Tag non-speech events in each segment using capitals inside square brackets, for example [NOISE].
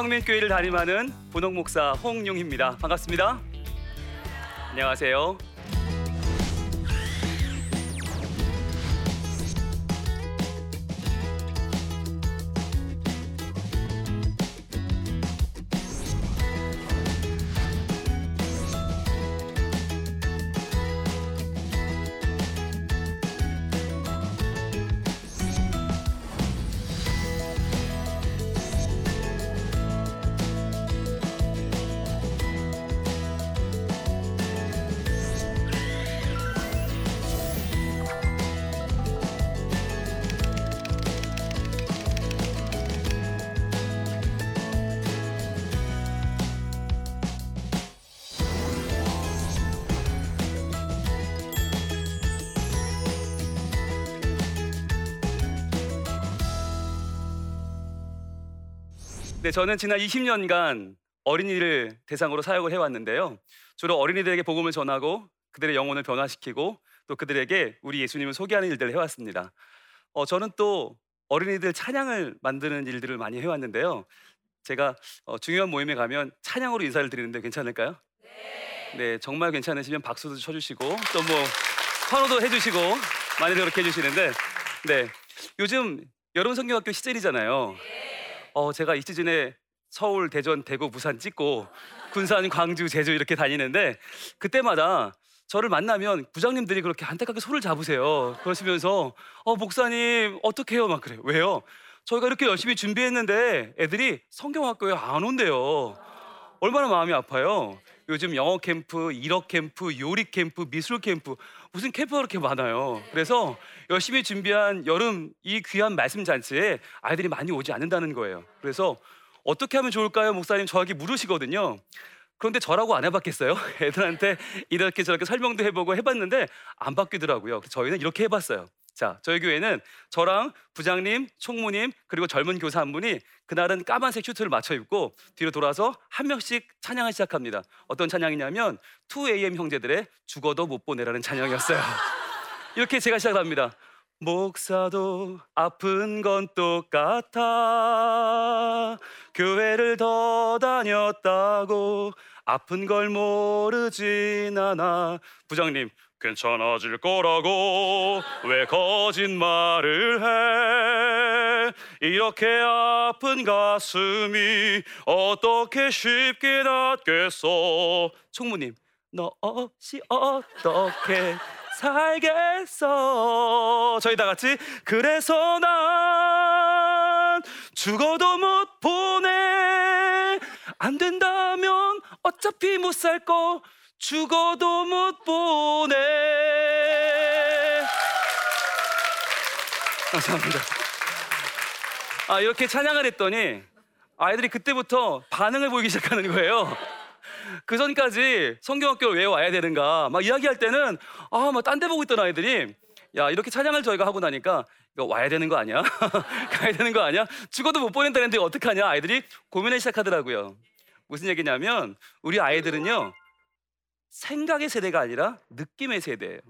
성민교회를 담임하는 분홍 목사 홍용입니다. 반갑습니다. 안녕하세요. 네, 저는 지난 20년간 어린이를 대상으로 사역을 해왔는데요. 주로 어린이들에게 복음을 전하고 그들의 영혼을 변화시키고 또 그들에게 우리 예수님을 소개하는 일들을 해왔습니다. 어, 저는 또 어린이들 찬양을 만드는 일들을 많이 해왔는데요. 제가 어, 중요한 모임에 가면 찬양으로 인사를 드리는데 괜찮을까요? 네. 네, 정말 괜찮으시면 박수도 쳐주시고 또 뭐 환호도 해주시고 많이들 그렇게 해주시는데, 네, 요즘 여름 성경학교 시절이잖아요. 어, 제가 이 시즌에 서울, 대전, 대구, 부산 찍고 군산, 광주, 제주 이렇게 다니는데 그때마다 저를 만나면 부장님들이 그렇게 안타깝게 손을 잡으세요. 그러시면서 어 목사님 어떻게 해요? 막 그래요. 왜요? 저희가 이렇게 열심히 준비했는데 애들이 성경학교에 안 온대요. 얼마나 마음이 아파요. 요즘 영어 캠프, 일어 캠프, 요리 캠프, 미술 캠프 무슨 캠프가 그렇게 많아요. 그래서 열심히 준비한 여름 이 귀한 말씀 잔치에 아이들이 많이 오지 않는다는 거예요. 그래서 어떻게 하면 좋을까요, 목사님? 저에게 물으시거든요. 그런데 저라고 안 해봤겠어요? [LAUGHS] 애들한테 이렇게 저렇게 설명도 해보고 해봤는데 안 바뀌더라고요. 저희는 이렇게 해봤어요. 자, 저희 교회는 저랑 부장님, 총무님 그리고 젊은 교사 한 분이 그날은 까만색 슈트를 맞춰 입고 뒤로 돌아서 한 명씩 찬양을 시작합니다. 어떤 찬양이냐면 2AM 형제들의 죽어도 못 보내라는 찬양이었어요. [LAUGHS] 이렇게 제가 시작합니다. 목사도 아픈 건 똑같아 교회를 더 다녔다고 아픈 걸 모르진 않아 부장님 괜찮아질 거라고 왜 거짓말을 해? 이렇게 아픈 가슴이 어떻게 쉽게 낫겠어? 총무님 너 없이 어떻게 살겠어? 저희 다 같이 그래서 난 죽어도 못 보내. 안 된다면 어차피 못 살 거 죽어도 못 보내 감사합니다 아 이렇게 찬양을 했더니 아이들이 그때부터 반응을 보이기 시작하는 거예요 그 전까지 성경학교를 왜 와야 되는가 막 이야기할 때는 아 막 딴 데 보고 있던 아이들이 야 이렇게 찬양을 저희가 하고 나니까 이거 와야 되는 거 아니야? [LAUGHS] 가야 되는 거 아니야? 죽어도 못 보낸다는데 어떡하냐? 아이들이 고민을 시작하더라고요. 무슨 얘기냐면 우리 아이들은요 생각의 세대가 아니라 느낌의 세대예요.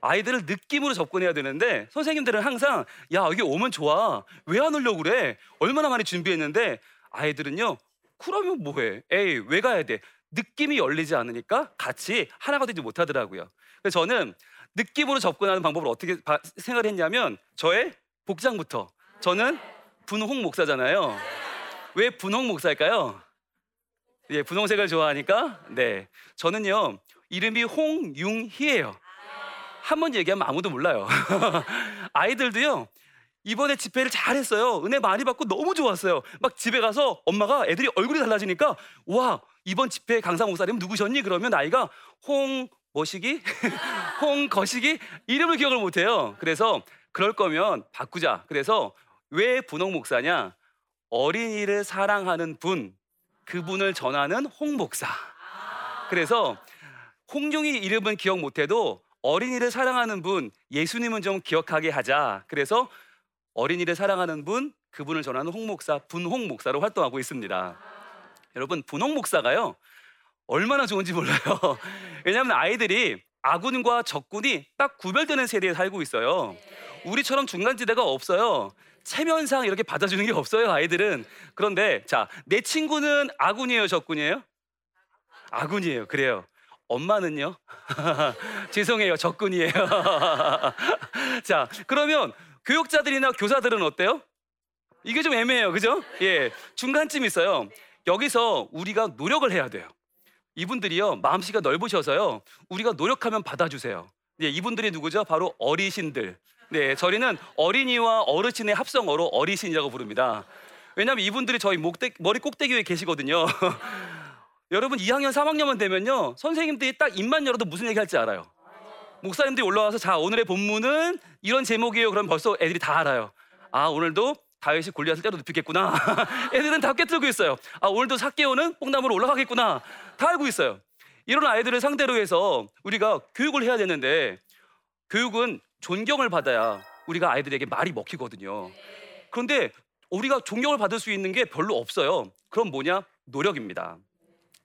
아이들을 느낌으로 접근해야 되는데 선생님들은 항상 야 여기 오면 좋아. 왜 안 오려고 그래? 얼마나 많이 준비했는데? 아이들은요 그러면 뭐해? 에이 왜 가야 돼? 느낌이 열리지 않으니까 같이 하나가 되지 못하더라고요. 그래서 저는 느낌으로 접근하는 방법을 어떻게 바, 생각을 했냐면 저의 복장부터. 저는 분홍 목사잖아요. 왜 분홍 목사일까요? 예, 분홍색을 좋아하니까 네 저는요 이름이 홍융희예요 한 번 얘기하면 아무도 몰라요 [LAUGHS] 아이들도요 이번에 집회를 잘했어요. 은혜 많이 받고 너무 좋았어요. 막 집에 가서 엄마가 애들이 얼굴이 달라지니까 와 이번 집회 강사 목사님 누구셨니? 그러면 아이가 홍 뭐시기? [LAUGHS] 홍 거시기? 이름을 기억을 못해요. 그래서 그럴 거면 바꾸자. 그래서 왜 분홍 목사냐? 어린이를 사랑하는 분, 그분을 전하는 홍 목사. 그래서 홍룡이 이름은 기억 못해도 어린이를 사랑하는 분, 예수님은 좀 기억하게 하자. 그래서 어린이를 사랑하는 분, 그분을 전하는 홍 목사, 분홍 목사로 활동하고 있습니다. 여러분, 분홍 목사가요, 얼마나 좋은지 몰라요. [LAUGHS] 왜냐하면 아이들이 아군과 적군이 딱 구별되는 세대에 살고 있어요. 우리처럼 중간지대가 없어요. 체면상 이렇게 받아주는 게 없어요, 아이들은. 그런데 자, 내 친구는 아군이에요, 적군이에요? 아군이에요. 그래요. 엄마는요? [LAUGHS] 죄송해요, 적군이에요. [LAUGHS] 자, 그러면 교육자들이나 교사들은 어때요? 이게 좀 애매해요, 그죠? 예, 중간쯤 있어요. 여기서 우리가 노력을 해야 돼요. 이분들이요, 마음씨가 넓으셔서요, 우리가 노력하면 받아주세요. 예, 이분들이 누구죠? 바로 어리신들. 네, 저희는 어린이와 어르신의 합성어로 어리신이라고 부릅니다. 왜냐하면 이분들이 저희 목대, 머리 꼭대기 위에 계시거든요. [LAUGHS] 여러분 2학년, 3학년만 되면요, 선생님들이 딱 입만 열어도 무슨 얘기 할지 알아요. 목사님들이 올라와서 자 오늘의 본문은 이런 제목이에요. 그럼 벌써 애들이 다 알아요. 아 오늘도 다윗이 골리앗을 때로 눕히겠구나. [LAUGHS] 애들은 다 꿰뚫고 있어요. 아 오늘도 사개오는 뽕나무로 올라가겠구나. 다 알고 있어요. 이런 아이들을 상대로 해서 우리가 교육을 해야 되는데 교육은 존경을 받아야 우리가 아이들에게 말이 먹히거든요. 그런데 우리가 존경을 받을 수 있는 게 별로 없어요. 그럼 뭐냐? 노력입니다.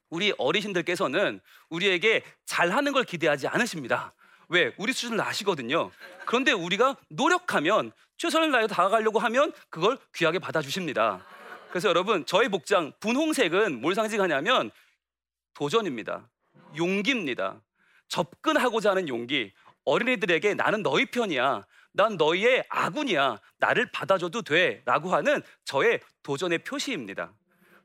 우리 어르신들께서는 우리에게 잘하는 걸 기대하지 않으십니다. 왜? 우리 수준을 아시거든요. 그런데 우리가 노력하면 최선을 다해 다가가려고 하면 그걸 귀하게 받아주십니다. 그래서 여러분, 저의 복장 분홍색은 뭘 상징하냐면 도전입니다. 용기입니다. 접근하고자 하는 용기. 어린이들에게 나는 너희 편이야. 난 너희의 아군이야. 나를 받아줘도 돼. 라고 하는 저의 도전의 표시입니다.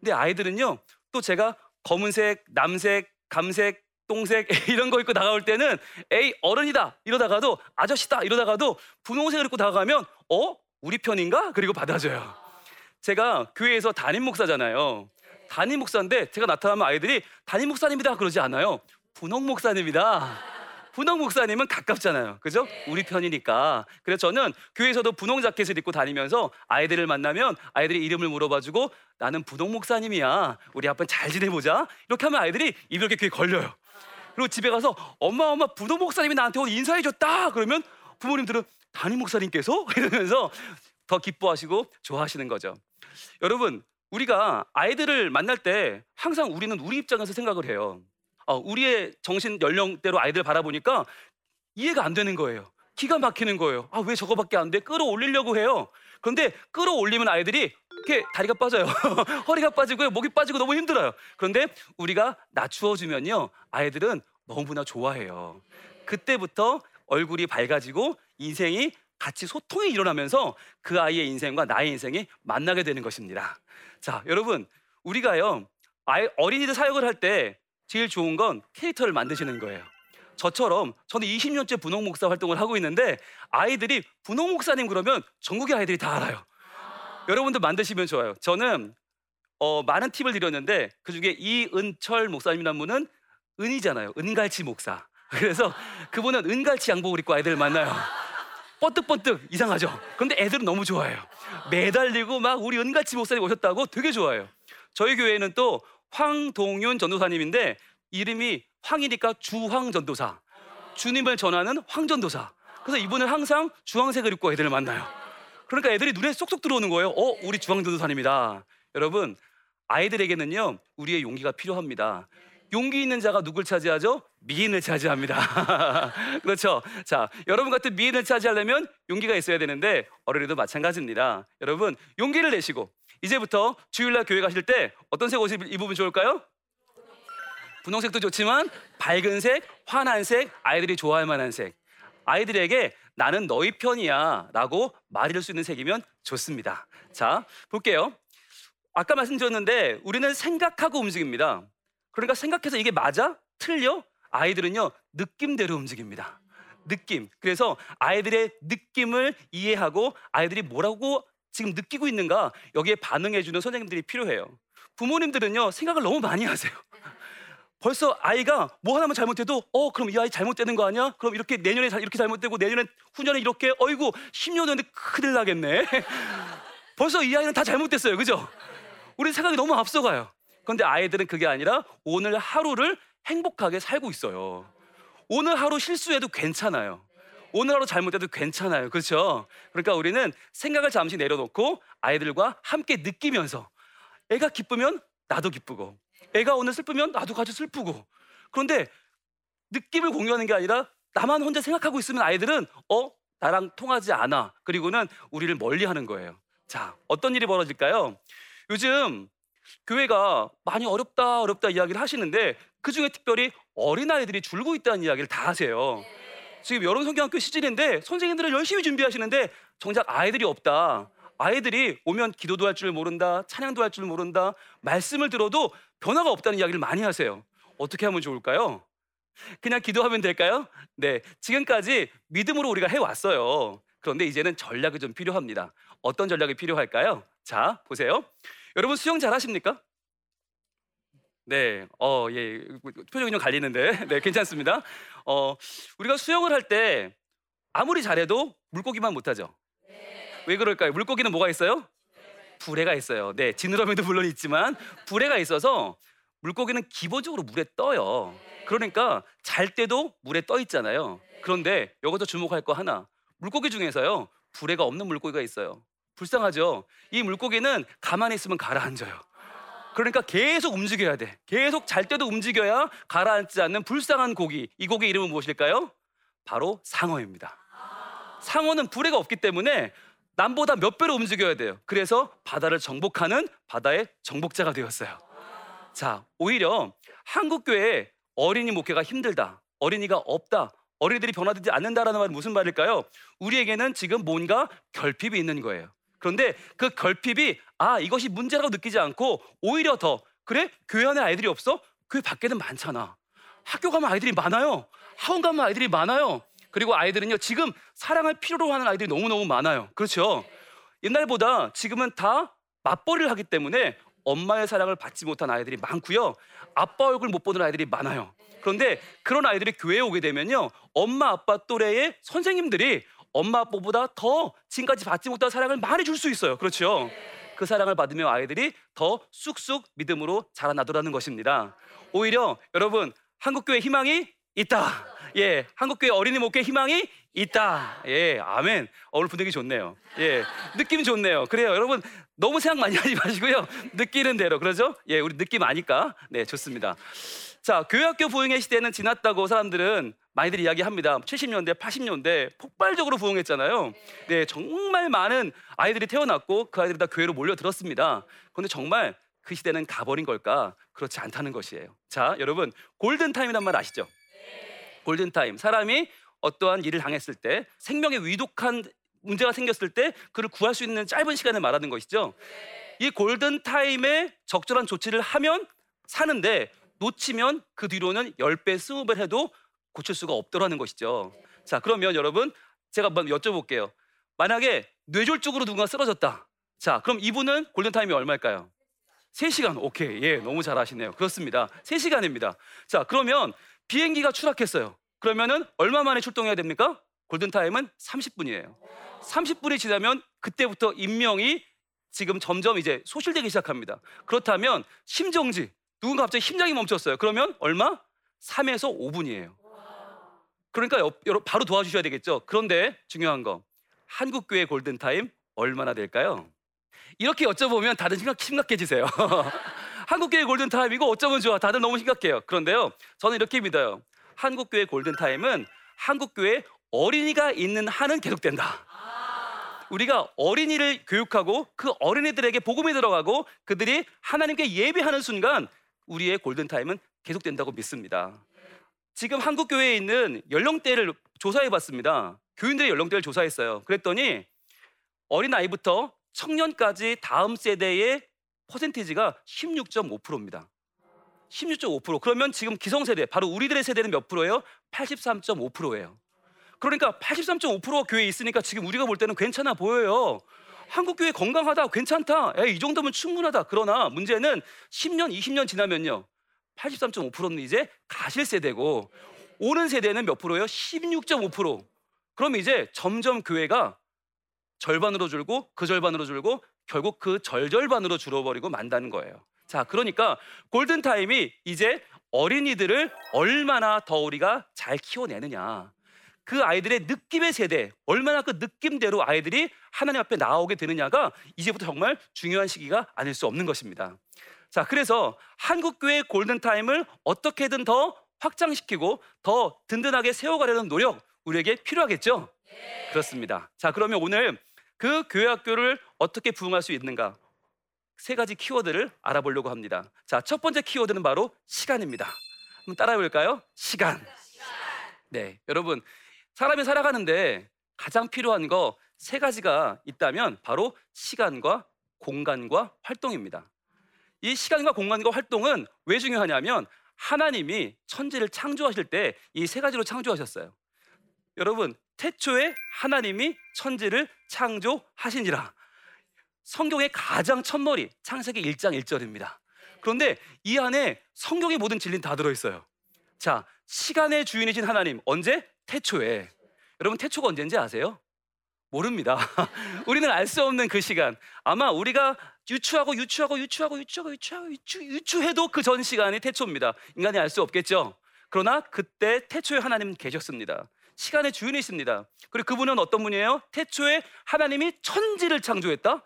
근데 아이들은요, 또 제가 검은색, 남색, 감색, 똥색 [LAUGHS] 이런 거 입고 나가올 때는 에이 어른이다 이러다가도 아저씨다 이러다가도 분홍색을 입고 나가면 어 우리 편인가 그리고 받아줘요. 제가 교회에서 담임 목사잖아요. 담임 목사인데 제가 나타나면 아이들이 담임 목사님이다 그러지 않아요. 분홍 목사님이다. 분홍 목사님은 가깝잖아요. 그죠? 우리 편이니까. 그래서 저는 교회에서도 분홍 자켓을 입고 다니면서 아이들을 만나면 아이들이 이름을 물어봐주고 나는 분홍 목사님이야. 우리 아빠 잘 지내보자. 이렇게 하면 아이들이 이렇게 귀에 걸려요. 그리고 집에 가서 엄마 엄마 분홍 목사님이 나한테 오늘 인사해줬다. 그러면 부모님들은 담임 목사님께서 [LAUGHS] 이러면서 더 기뻐하시고 좋아하시는 거죠. 여러분 우리가 아이들을 만날 때 항상 우리는 우리 입장에서 생각을 해요. 어, 우리의 정신 연령대로 아이들 바라보니까 이해가 안 되는 거예요. 기가 막히는 거예요. 아, 왜 저거밖에 안 돼? 끌어올리려고 해요. 그런데 끌어올리면 아이들이 이렇게 다리가 빠져요. [LAUGHS] 허리가 빠지고요. 목이 빠지고 너무 힘들어요. 그런데 우리가 낮추어주면요. 아이들은 너무나 좋아해요. 그때부터 얼굴이 밝아지고 인생이 같이 소통이 일어나면서 그 아이의 인생과 나의 인생이 만나게 되는 것입니다. 자, 여러분, 우리가요, 아이, 어린이들 사역을 할 때 제일 좋은 건 캐릭터를 만드시는 거예요. 저처럼 저는 20년째 분홍 목사 활동을 하고 있는데 아이들이 분홍 목사님 그러면 전국의 아이들이 다 알아요. 여러분도 만드시면 좋아요. 저는 어, 많은 팁을 드렸는데 그 중에 이은철 목사님이라는 분은 은이잖아요. 은갈치 목사. [LAUGHS] 그래서 그분은 은갈치 양복을 입고 아이들을 만나요. 번뜩번뜩 이상하죠. 그런데 애들은 너무 좋아해요. 매달리고 막 우리 은갈치 목사님 오셨다고 되게 좋아해요. 저희 교회는 또 황동윤 전도사님인데 이름이 황이니까 주황 전도사. 주님을 전하는 황 전도사. 그래서 이분은 항상 주황색을 입고 애들을 만나요. 그러니까 애들이 눈에 쏙쏙 들어오는 거예요. 어, 우리 주황 전도사님이다. 여러분, 아이들에게는요, 우리의 용기가 필요합니다. 용기 있는 자가 누굴 차지하죠? 미인을 차지합니다. [LAUGHS] 그렇죠? 자, 여러분 같은 미인을 차지하려면 용기가 있어야 되는데 어른이도 마찬가지입니다. 여러분, 용기를 내시고 이제부터 주일날 교회 가실 때 어떤 색 옷을 입으면 좋을까요? 분홍색도 좋지만 밝은 색, 환한 색, 아이들이 좋아할 만한 색. 아이들에게 나는 너희 편이야 라고 말해줄 수 있는 색이면 좋습니다. 자, 볼게요. 아까 말씀드렸는데 우리는 생각하고 움직입니다. 그러니까 생각해서 이게 맞아? 틀려? 아이들은요, 느낌대로 움직입니다. 느낌. 그래서 아이들의 느낌을 이해하고 아이들이 뭐라고 지금 느끼고 있는가 여기에 반응해주는 선생님들이 필요해요. 부모님들은요 생각을 너무 많이 하세요. 벌써 아이가 뭐 하나만 잘못해도 어 그럼 이 아이 잘못되는 거 아니야? 그럼 이렇게 내년에 이렇게 잘못되고 내년에 후년에 이렇게 어이구 10년 후에 큰일 나겠네. [LAUGHS] 벌써 이 아이는 다 잘못됐어요, 그죠? 우리 생각이 너무 앞서가요. 그런데 아이들은 그게 아니라 오늘 하루를 행복하게 살고 있어요. 오늘 하루 실수해도 괜찮아요. 오늘 하루 잘못해도 괜찮아요. 그렇죠? 그러니까 우리는 생각을 잠시 내려놓고 아이들과 함께 느끼면서 애가 기쁘면 나도 기쁘고 애가 오늘 슬프면 나도 같이 슬프고 그런데 느낌을 공유하는 게 아니라 나만 혼자 생각하고 있으면 아이들은 어? 나랑 통하지 않아. 그리고는 우리를 멀리 하는 거예요. 자, 어떤 일이 벌어질까요? 요즘 교회가 많이 어렵다, 어렵다 이야기를 하시는데 그 중에 특별히 어린아이들이 줄고 있다는 이야기를 다 하세요. 지금 여름 성경학교 시즌인데 선생님들은 열심히 준비하시는데 정작 아이들이 없다. 아이들이 오면 기도도 할 줄 모른다, 찬양도 할 줄 모른다, 말씀을 들어도 변화가 없다는 이야기를 많이 하세요. 어떻게 하면 좋을까요? 그냥 기도하면 될까요? 네. 지금까지 믿음으로 우리가 해왔어요. 그런데 이제는 전략이 좀 필요합니다. 어떤 전략이 필요할까요? 자, 보세요. 여러분 수영 잘 하십니까? 네, 어, 예, 표정이 좀 갈리는데, [LAUGHS] 네, 괜찮습니다. 어, 우리가 수영을 할 때 아무리 잘해도 물고기만 못하죠. 왜 그럴까요? 물고기는 뭐가 있어요? 불에가 있어요. 네, 지느러미도 물론 있지만 불에가 있어서 물고기는 기본적으로 물에 떠요. 그러니까 잘 때도 물에 떠 있잖아요. 그런데 여기서 주목할 거 하나. 물고기 중에서요. 불에가 없는 물고기가 있어요. 불쌍하죠. 이 물고기는 가만히 있으면 가라앉아요. 그러니까 계속 움직여야 돼. 계속 잘 때도 움직여야 가라앉지 않는 불쌍한 고기. 이 고기 이름은 무엇일까요? 바로 상어입니다. 상어는 불에가 없기 때문에 남보다 몇 배로 움직여야 돼요. 그래서 바다를 정복하는 바다의 정복자가 되었어요. 자, 오히려 한국 교회 어린이 목회가 힘들다. 어린이가 없다. 어린이들이 변화되지 않는다라는 말은 무슨 말일까요? 우리에게는 지금 뭔가 결핍이 있는 거예요. 그런데 그 결핍이 아 이것이 문제라고 느끼지 않고 오히려 더 그래 교회 안에 아이들이 없어? 교회 밖에는 많잖아. 학교 가면 아이들이 많아요. 학원 가면 아이들이 많아요. 그리고 아이들은요 지금 사랑을 필요로 하는 아이들이 너무 너무 많아요. 그렇죠? 옛날보다 지금은 다 맞벌이를 하기 때문에 엄마의 사랑을 받지 못한 아이들이 많고요. 아빠 얼굴 못 보는 아이들이 많아요. 그런데 그런 아이들이 교회에 오게 되면요. 엄마 아빠 또래의 선생님들이 엄마 아빠보다 더 지금까지 받지 못한 사랑을 많이 줄 수 있어요. 그렇죠? 그 사랑을 받으며 아이들이 더 쑥쑥 믿음으로 자라나더라는 것입니다. 오히려 여러분 한국 교회 희망이 있다. 예, 한국 교회 어린이 목회 희망이 있다. 예, 아멘. 오늘 분위기 좋네요. 예, 느낌 좋네요. 그래요, 여러분 너무 생각 많이 하지 마시고요. 느끼는 대로 그러죠? 예, 우리 느낌 아니까 네 좋습니다. 자, 교회학교 부흥의 시대는 지났다고 사람들은 많이들 이야기합니다. 70년대, 80년대 폭발적으로 부흥했잖아요. 네, 정말 많은 아이들이 태어났고 그 아이들이 다 교회로 몰려들었습니다. 그런데 정말 그 시대는 가버린 걸까? 그렇지 않다는 것이에요. 자, 여러분 골든타임이란 말 아시죠? 골든타임. 사람이 어떠한 일을 당했을 때 생명에 위독한 문제가 생겼을 때 그를 구할 수 있는 짧은 시간을 말하는 것이죠. 이 골든 타임에 적절한 조치를 하면 사는데 놓치면 그 뒤로는 10배, 20배 해도 고칠 수가 없더라는 것이죠. 자, 그러면 여러분 제가 한번 여쭤볼게요. 만약에 뇌졸중으로 누군가 쓰러졌다. 자, 그럼 이분은 골든타임이 얼마일까요? 3시간. 오케이. 예, 너무 잘하시네요. 그렇습니다. 3시간입니다. 자, 그러면 비행기가 추락했어요. 그러면은 얼마 만에 출동해야 됩니까? 골든타임은 30분이에요. 30분이 지나면 그때부터 인명이 지금 점점 이제 소실되기 시작합니다. 그렇다면 심정지, 누군가 갑자기 심장이 멈췄어요. 그러면 얼마? 3에서 5분이에요. 그러니까 바로 도와주셔야 되겠죠. 그런데 중요한 거 한국 교회 골든 타임 얼마나 될까요? 이렇게 여쭤보면 다들 심각, 심각해지세요. [LAUGHS] 한국 교회 골든 타임이고 어쩌면 좋아. 다들 너무 심각해요. 그런데요, 저는 이렇게 믿어요. 한국 교회 골든 타임은 한국 교회 어린이가 있는 한은 계속된다. 우리가 어린이를 교육하고 그 어린이들에게 복음이 들어가고 그들이 하나님께 예배하는 순간 우리의 골든타임은 계속된다고 믿습니다. 지금 한국 교회에 있는 연령대를 조사해 봤습니다. 교인들의 연령대를 조사했어요. 그랬더니 어린 아이부터 청년까지 다음 세대의 퍼센티지가 16.5%입니다. 16.5%. 그러면 지금 기성세대, 바로 우리들의 세대는 몇 프로예요? 83.5%예요. 그러니까 83.5%가 교회에 있으니까 지금 우리가 볼 때는 괜찮아 보여요. 한국 교회 건강하다, 괜찮다. 에이, 이 정도면 충분하다. 그러나 문제는 10년, 20년 지나면요. 83.5%는 이제 가실 세대고 오는 세대는 몇 프로예요? 16.5%. 그럼 이제 점점 교회가 절반으로 줄고 그 절반으로 줄고 결국 그 절절반으로 줄어버리고 만다는 거예요. 자, 그러니까 골든 타임이 이제 어린이들을 얼마나 더 우리가 잘 키워내느냐. 그 아이들의 느낌의 세대, 얼마나 그 느낌대로 아이들이 하나님 앞에 나오게 되느냐가 이제부터 정말 중요한 시기가 아닐 수 없는 것입니다. 자, 그래서 한국교회 골든타임을 어떻게든 더 확장시키고 더 든든하게 세워가려는 노력 우리에게 필요하겠죠? 그렇습니다. 자, 그러면 오늘 그 교회 학교를 어떻게 부흥할 수 있는가? 세 가지 키워드를 알아보려고 합니다. 자, 첫 번째 키워드는 바로 시간입니다. 한번 따라해 볼까요? 시간. 네, 여러분 사람이 살아가는데 가장 필요한 거 세 가지가 있다면 바로 시간과 공간과 활동입니다. 이 시간과 공간과 활동은 왜 중요하냐면 하나님이 천지를 창조하실 때 이 세 가지로 창조하셨어요. 여러분 태초에 하나님이 천지를 창조하시니라. 성경의 가장 첫머리 창세기 1장 1절입니다. 그런데 이 안에 성경의 모든 진리는 다 들어 있어요. 자, 시간의 주인이신 하나님 언제? 태초에. 여러분 태초가 언제인지 아세요? 모릅니다. [LAUGHS] 우리는 알 수 없는 그 시간. 아마 우리가 유추하고 유추하고 유추하고 유추하고 유추하고 유추, 유추해도 그 전 시간이 태초입니다. 인간이 알 수 없겠죠. 그러나 그때 태초에 하나님 계셨습니다. 시간의 주인이십니다. 그리고 그분은 어떤 분이에요? 태초에 하나님이 천지를 창조했다.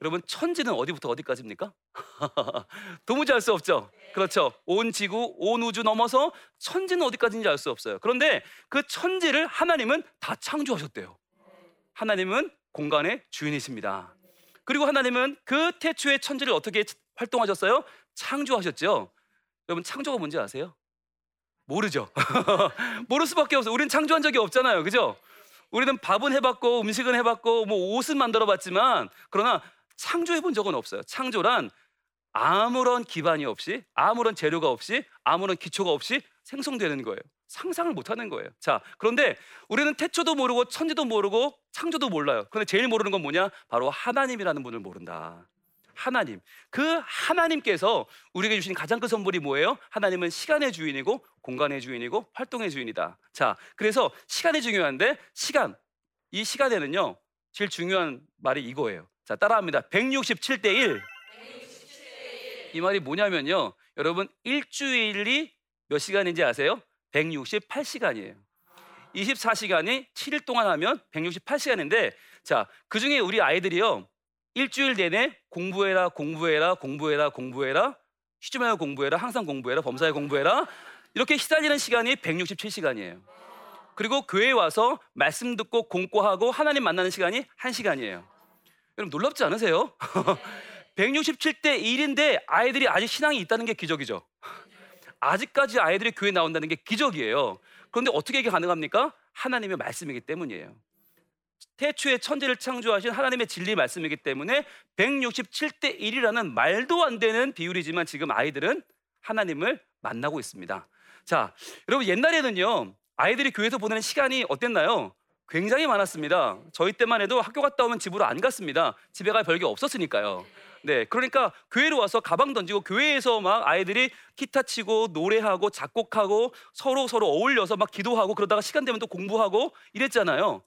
여러분 천지는 어디부터 어디까지입니까? [LAUGHS] 도무지 알 수 없죠. 그렇죠. 온 지구, 온 우주 넘어서 천지는 어디까지인지 알 수 없어요. 그런데 그 천지를 하나님은 다 창조하셨대요. 하나님은 공간의 주인이십니다. 그리고 하나님은 그 태초의 천지를 어떻게 활동하셨어요? 창조하셨죠. 여러분 창조가 뭔지 아세요? 모르죠. [LAUGHS] 모를 수밖에 없어요. 우리는 창조한 적이 없잖아요. 그죠? 우리는 밥은 해봤고 음식은 해봤고 뭐 옷은 만들어봤지만 그러나 창조해 본 적은 없어요. 창조란 아무런 기반이 없이 아무런 재료가 없이 아무런 기초가 없이 생성되는 거예요. 상상을 못 하는 거예요. 자, 그런데 우리는 태초도 모르고 천지도 모르고 창조도 몰라요. 그런데 제일 모르는 건 뭐냐? 바로 하나님이라는 분을 모른다. 하나님. 그 하나님께서 우리에게 주신 가장 큰 선물이 뭐예요? 하나님은 시간의 주인이고 공간의 주인이고 활동의 주인이다. 자, 그래서 시간이 중요한데 시간. 이 시간에는요. 제일 중요한 말이 이거예요. 자, 따라합니다. 167대 1. 이 말이 뭐냐면요. 여러분, 일주일이 몇 시간인지 아세요? 168시간이에요. 24시간이 7일 동안 하면 168시간인데 자, 그 중에 우리 아이들이요. 일주일 내내 공부해라, 공부해라, 공부해라, 공부해라, 쉬지 말고 공부해라, 항상 공부해라, 범사에 공부해라. 이렇게 시달리는 시간이 167시간이에요. 그리고 교회에 와서 말씀 듣고 공부하고 하나님 만나는 시간이 1시간이에요. 여러분 놀랍지 않으세요? [LAUGHS] 167대 1인데 아이들이 아직 신앙이 있다는 게 기적이죠. 아직까지 아이들이 교회 나온다는 게 기적이에요. 그런데 어떻게 이게 가능합니까? 하나님의 말씀이기 때문이에요. 태초에 천지를 창조하신 하나님의 진리 말씀이기 때문에 167대 1이라는 말도 안 되는 비율이지만 지금 아이들은 하나님을 만나고 있습니다. 자, 여러분 옛날에는요. 아이들이 교회에서 보내는 시간이 어땠나요? 굉장히 많았습니다. 저희 때만 해도 학교 갔다 오면 집으로 안 갔습니다. 집에 갈 별게 없었으니까요. 네, 그러니까 교회로 와서 가방 던지고 교회에서 막 아이들이 기타 치고 노래하고 작곡하고 서로 서로 어울려서 막 기도하고 그러다가 시간 되면 또 공부하고 이랬잖아요.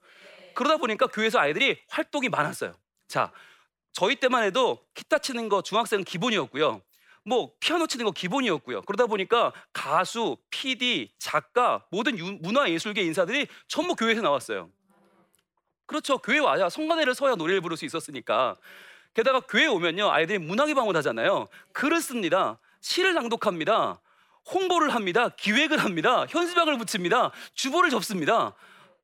그러다 보니까 교회에서 아이들이 활동이 많았어요. 자, 저희 때만 해도 기타 치는 거 중학생 기본이었고요. 뭐 피아노 치는 거 기본이었고요. 그러다 보니까 가수, PD, 작가, 모든 문화예술계 인사들이 전부 교회에서 나왔어요. 그렇죠. 교회 와야 성가대를 서야 노래를 부를 수 있었으니까. 게다가 교회 오면요 아이들이 문학의 방을 하잖아요. 글을 씁니다. 시를 낭독합니다. 홍보를 합니다. 기획을 합니다. 현수막을 붙입니다. 주보를 접습니다.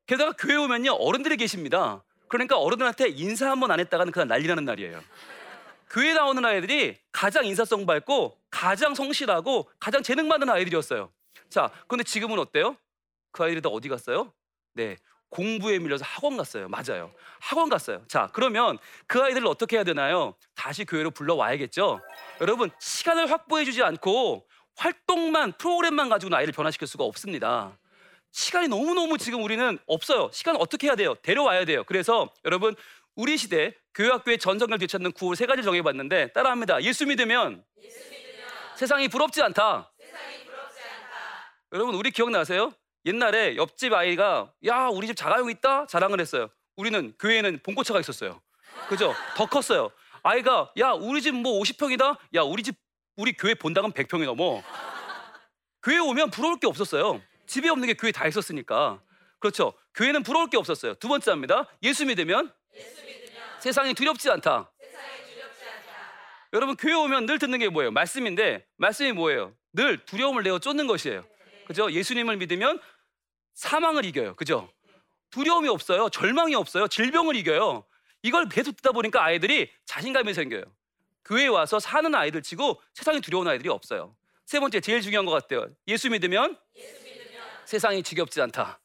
게다가 교회 오면요 어른들이 계십니다. 그러니까 어른들한테 인사 한 번 안 했다가는 그냥 난리 나는 날이에요. 교회 나오는 아이들이 가장 인사성 밝고 가장 성실하고 가장 재능 많은 아이들이었어요. 자, 그런데 지금은 어때요? 그 아이들이 다 어디 갔어요? 네, 공부에 밀려서 학원 갔어요. 맞아요. 학원 갔어요. 자, 그러면 그 아이들을 어떻게 해야 되나요? 다시 교회로 불러와야겠죠? 여러분, 시간을 확보해 주지 않고 활동만, 프로그램만 가지고는 아이를 변화시킬 수가 없습니다. 시간이 너무너무 지금 우리는 없어요. 시간 어떻게 해야 돼요? 데려와야 돼요. 그래서 여러분, 우리 시대 교회학교의 전성을 되찾는 구호 세 가지 정해봤는데 따라합니다. 예수 믿으면, 예수 믿으면 세상이, 부럽지. 세상이 부럽지 않다. 여러분, 우리 기억나세요? 옛날에 옆집 아이가 야 우리 집 자가용 있다 자랑을 했어요. 우리는 교회에는 봉고차가 있었어요. 그죠? 더 컸어요. 아이가 야 우리 집 뭐 50평이다. 야 우리 집 우리 교회 본당은 100평이 넘어. 교회 오면 부러울 게 없었어요. 집에 없는 게 교회 다 있었으니까. 그렇죠. 교회는 부러울 게 없었어요. 두 번째입니다. 예수 믿으면, 예수 믿으면. 세상이 두렵지 않다. 여러분 교회 오면 늘 듣는 게 뭐예요? 말씀인데 말씀이 뭐예요? 늘 두려움을 내어 쫓는 것이에요. 그죠? 예수님을 믿으면 사망을 이겨요. 그죠? 두려움이 없어요. 절망이 없어요. 질병을 이겨요. 이걸 계속 듣다 보니까 아이들이 자신감이 생겨요. 교회에 와서 사는 아이들 치고 세상이 두려운 아이들이 없어요. 세 번째 제일 중요한 것 같아요. 예수 믿으면, 예수 믿으면 세상이 지겹지 않다.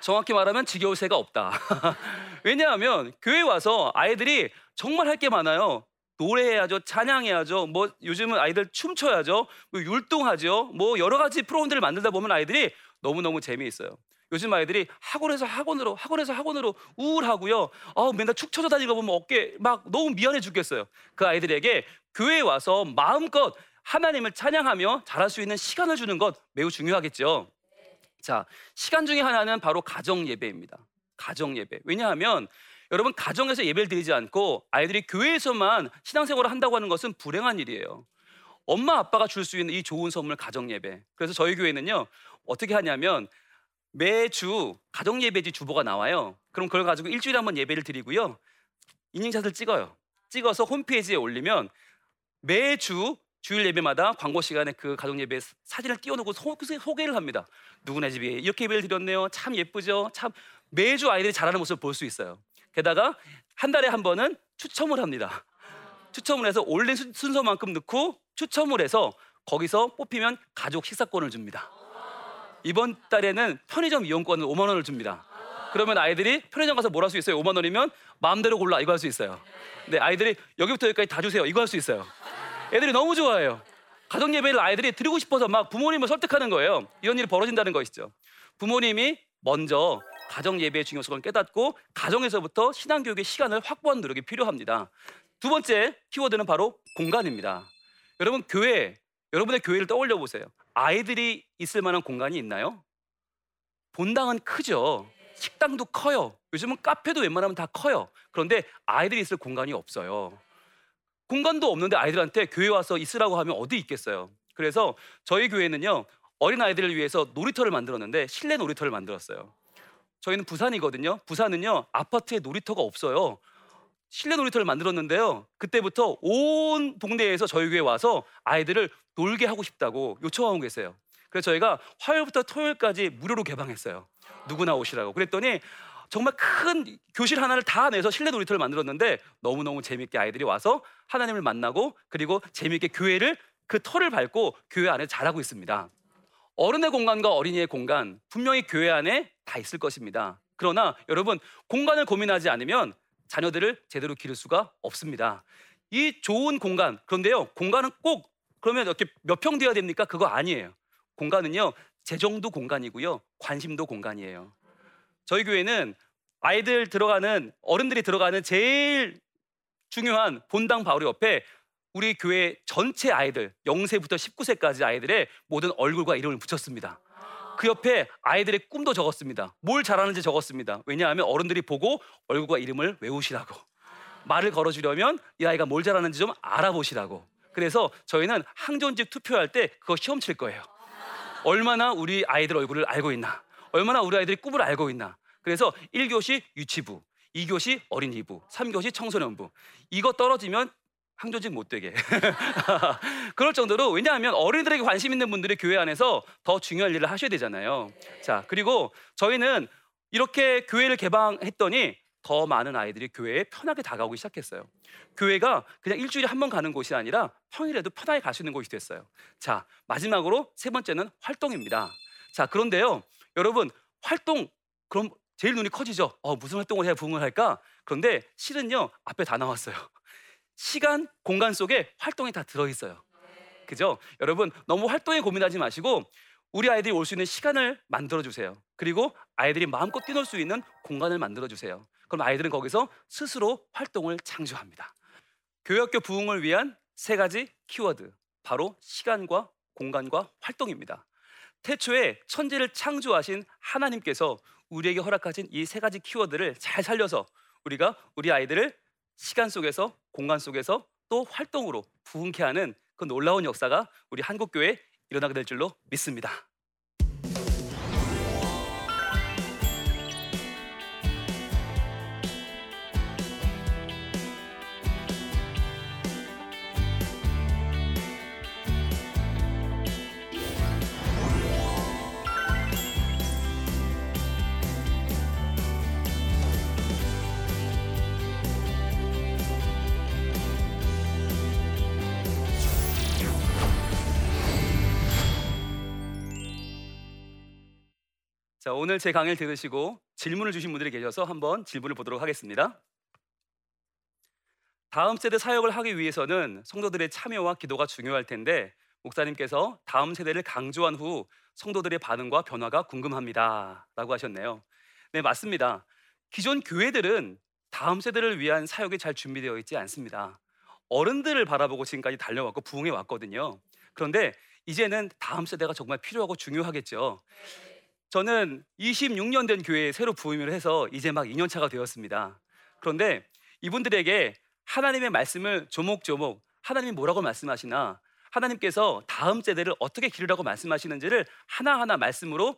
정확히 말하면 지겨울 새가 없다. [LAUGHS] 왜냐하면 교회 와서 아이들이 정말 할 게 많아요. 노래해야죠, 찬양해야죠, 뭐 요즘은 아이들 춤춰야죠, 뭐 율동하죠, 뭐 여러 가지 프로그램들을 만들다 보면 아이들이 너무 너무 재미있어요. 요즘 아이들이 학원에서 학원으로 학원에서 학원으로 우울하고요. 아 맨날 축 처져 다니고 보면 어깨 막 너무 미안해 죽겠어요. 그 아이들에게 교회에 와서 마음껏 하나님을 찬양하며 잘할 수 있는 시간을 주는 것 매우 중요하겠죠. 자, 시간 중에 하나는 바로 가정 예배입니다. 가정 예배. 왜냐하면 여러분 가정에서 예배를 드리지 않고 아이들이 교회에서만 신앙생활을 한다고 하는 것은 불행한 일이에요. 엄마 아빠가 줄 수 있는 이 좋은 선물 가정 예배. 그래서 저희 교회는요 어떻게 하냐면 매주 가정 예배지 주보가 나와요. 그럼 그걸 가지고 일주일에 한 번 예배를 드리고요. 인증샷을 찍어요. 찍어서 홈페이지에 올리면 매주 주일 예배마다 광고 시간에 그 가정 예배 사진을 띄워놓고 소, 개를 합니다. 누구네 집이 이렇게 예배를 드렸네요. 참 예쁘죠. 참 매주 아이들이 잘하는 모습을 볼 수 있어요. 게다가 한 달에 한 번은 추첨을 합니다. 추첨을 해서 올린 순서만큼 넣고 추첨을 해서 거기서 뽑히면 가족 식사권을 줍니다. 이번 달에는 편의점 이용권을 5만 원을 줍니다. 그러면 아이들이 편의점 가서 뭘 할 수 있어요? 5만 원이면 마음대로 골라 이거 할 수 있어요. 근데 아이들이 여기부터 여기까지 다 주세요. 이거 할 수 있어요. 애들이 너무 좋아해요. 가정 예배를 아이들이 드리고 싶어서 막 부모님을 설득하는 거예요. 이런 일이 벌어진다는 것이죠. 부모님이 먼저 가정 예배의 중요성을 깨닫고 가정에서부터 신앙 교육의 시간을 확보하는 노력이 필요합니다. 두 번째 키워드는 바로 공간입니다. 여러분 교회 여러분의 교회를 떠올려 보세요. 아이들이 있을 만한 공간이 있나요? 본당은 크죠. 식당도 커요. 요즘은 카페도 웬만하면 다 커요. 그런데 아이들이 있을 공간이 없어요. 공간도 없는데 아이들한테 교회 와서 있으라고 하면 어디 있겠어요. 그래서 저희 교회는요 어린 아이들을 위해서 놀이터를 만들었는데 실내 놀이터를 만들었어요. 저희는 부산이거든요. 부산은요 아파트에 놀이터가 없어요. 실내 놀이터를 만들었는데요. 그때부터 온 동네에서 저희 교회 와서 아이들을 놀게 하고 싶다고 요청하고 계세요. 그래서 저희가 화요일부터 토요일까지 무료로 개방했어요. 누구나 오시라고. 그랬더니 정말 큰 교실 하나를 다 내서 실내 놀이터를 만들었는데 너무너무 재밌게 아이들이 와서 하나님을 만나고 그리고 재밌게 교회를 그 터를 밟고 교회 안에 자라고 있습니다. 어른의 공간과 어린이의 공간 분명히 교회 안에 다 있을 것입니다. 그러나 여러분 공간을 고민하지 않으면 자녀들을 제대로 기를 수가 없습니다. 이 좋은 공간 그런데요 공간은 꼭 그러면 이렇게 몇평 되어야 됩니까? 그거 아니에요. 공간은요 재정도 공간이고요 관심도 공간이에요. 저희 교회는 아이들 들어가는 어른들이 들어가는 제일 중요한 본당 바로 옆에 우리 교회 전체 아이들 0세부터 19세까지 아이들의 모든 얼굴과 이름을 붙였습니다. 그 옆에 아이들의 꿈도 적었습니다. 뭘 잘하는지 적었습니다. 왜냐하면 어른들이 보고 얼굴과 이름을 외우시라고. 말을 걸어주려면 이 아이가 뭘 잘하는지 좀 알아보시라고. 그래서 저희는 항존직 투표할 때 그거 시험 칠 거예요. 얼마나 우리 아이들 얼굴을 알고 있나. 얼마나 우리 아이들이 꿈을 알고 있나. 그래서 1교시 유치부, 2교시 어린이부, 3교시 청소년부. 이거 떨어지면 항조직 못 되게. [LAUGHS] 그럴 정도로 왜냐하면 어린이들에게 관심 있는 분들이 교회 안에서 더 중요한 일을 하셔야 되잖아요. 자, 그리고 저희는 이렇게 교회를 개방했더니 더 많은 아이들이 교회에 편하게 다가오기 시작했어요. 교회가 그냥 일주일에 한 번 가는 곳이 아니라 평일에도 편하게 갈 수 있는 곳이 됐어요. 자, 마지막으로 세 번째는 활동입니다. 자, 그런데요. 여러분, 활동 그럼 제일 눈이 커지죠. 어, 무슨 활동을 해야 부흥을 할까? 그런데 실은요. 앞에 다 나왔어요. 시간, 공간 속에 활동이 다 들어 있어요. 그죠? 여러분, 너무 활동에 고민하지 마시고 우리 아이들이 올 수 있는 시간을 만들어 주세요. 그리고 아이들이 마음껏 뛰놀 수 있는 공간을 만들어 주세요. 그럼 아이들은 거기서 스스로 활동을 창조합니다. 교육교 부흥을 위한 세 가지 키워드 바로 시간과 공간과 활동입니다. 태초에 천지를 창조하신 하나님께서 우리에게 허락하신 이 세 가지 키워드를 잘 살려서 우리가 우리 아이들을 시간 속에서 공간 속에서 또 활동으로 부흥케 하는 그 놀라운 역사가 우리 한국 교회에 일어나게 될 줄로 믿습니다. 자, 오늘 제 강의를 들으시고 질문을 주신 분들이 계셔서 한번 질문을 보도록 하겠습니다. 다음 세대 사역을 하기 위해서는 성도들의 참여와 기도가 중요할 텐데 목사님께서 다음 세대를 강조한 후 성도들의 반응과 변화가 궁금합니다라고 하셨네요. 네, 맞습니다. 기존 교회들은 다음 세대를 위한 사역이 잘 준비되어 있지 않습니다. 어른들을 바라보고 지금까지 달려왔고 부흥해 왔거든요. 그런데 이제는 다음 세대가 정말 필요하고 중요하겠죠. 저는 26년 된 교회에 새로 부임을 해서 이제 막 2년 차가 되었습니다. 그런데 이분들에게 하나님의 말씀을 조목조목 하나님이 뭐라고 말씀하시나 하나님께서 다음 세대를 어떻게 기르라고 말씀하시는지를 하나하나 말씀으로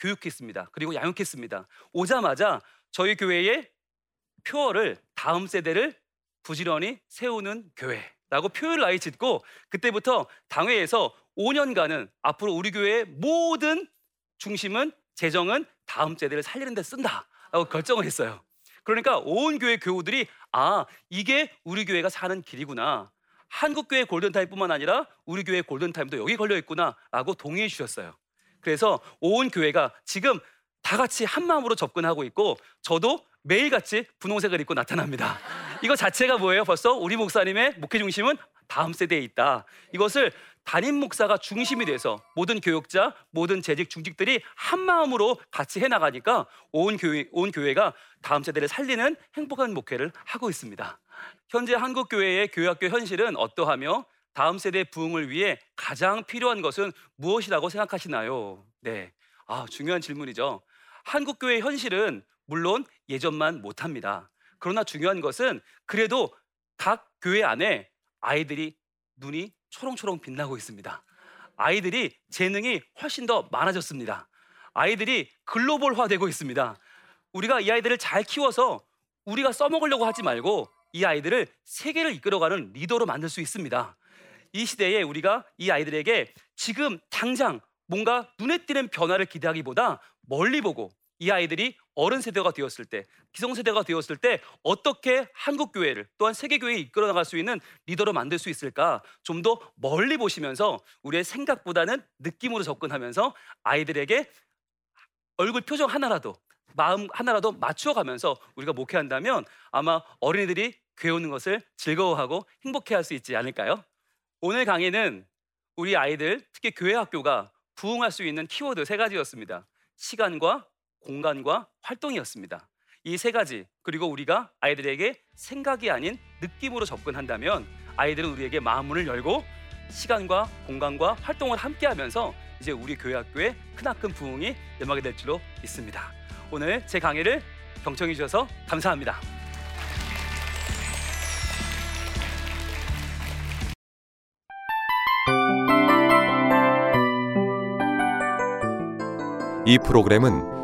교육했습니다. 그리고 양육했습니다. 오자마자 저희 교회의 표어를 다음 세대를 부지런히 세우는 교회라고 표를 아예 짓고 그때부터 당회에서 5년간은 앞으로 우리 교회의 모든 중심은 재정은 다음 세대를 살리는 데 쓴다라고 결정을 했어요. 그러니까 온 교회 교우들이 아 이게 우리 교회가 사는 길이구나. 한국 교회 골든 타임뿐만 아니라 우리 교회 골든 타임도 여기 걸려 있구나라고 동의해 주셨어요. 그래서 온 교회가 지금 다 같이 한 마음으로 접근하고 있고 저도 매일 같이 분홍색을 입고 나타납니다. 이거 자체가 뭐예요? 벌써 우리 목사님의 목회 중심은 다음 세대에 있다. 이것을 담임 목사가 중심이 돼서 모든 교육자, 모든 재직 중직들이 한 마음으로 같이 해 나가니까 온 교회 온 교회가 다음 세대를 살리는 행복한 목회를 하고 있습니다. 현재 한국 교회의 교회학교 현실은 어떠하며 다음 세대 부흥을 위해 가장 필요한 것은 무엇이라고 생각하시나요? 네. 아, 중요한 질문이죠. 한국 교회 현실은 물론 예전만 못 합니다. 그러나 중요한 것은 그래도 각 교회 안에 아이들이 눈이 초롱초롱 빛나고 있습니다. 아이들이 재능이 훨씬 더 많아졌습니다. 아이들이 글로벌화되고 있습니다. 우리가 이 아이들을 잘 키워서 우리가 써먹으려고 하지 말고 이 아이들을 세계를 이끌어가는 리더로 만들 수 있습니다. 이 시대에 우리가 이 아이들에게 지금 당장 뭔가 눈에 띄는 변화를 기대하기보다 멀리 보고 이 아이들이 어른 세대가 되었을 때, 기성 세대가 되었을 때 어떻게 한국 교회를 또한 세계 교회에 이끌어 나갈 수 있는 리더로 만들 수 있을까? 좀 더 멀리 보시면서 우리의 생각보다는 느낌으로 접근하면서 아이들에게 얼굴 표정 하나라도 마음 하나라도 맞추어 가면서 우리가 목회한다면 아마 어린이들이 오는 것을 즐거워하고 행복해 할 수 있지 않을까요? 오늘 강의는 우리 아이들, 특히 교회 학교가 부흥할 수 있는 키워드 세 가지였습니다. 시간과 공간과 활동이었습니다. 이 세 가지 그리고 우리가 아이들에게 생각이 아닌 느낌으로 접근한다면 아이들은 우리에게 마음문을 열고 시간과 공간과 활동을 함께 하면서 이제 우리 교회 학교의 크나큰 부흥이 임하게 될 줄로 믿습니다. 오늘 제 강의를 경청해 주셔서 감사합니다. 이 프로그램은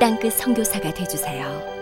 땅끝 성교사가 되주세요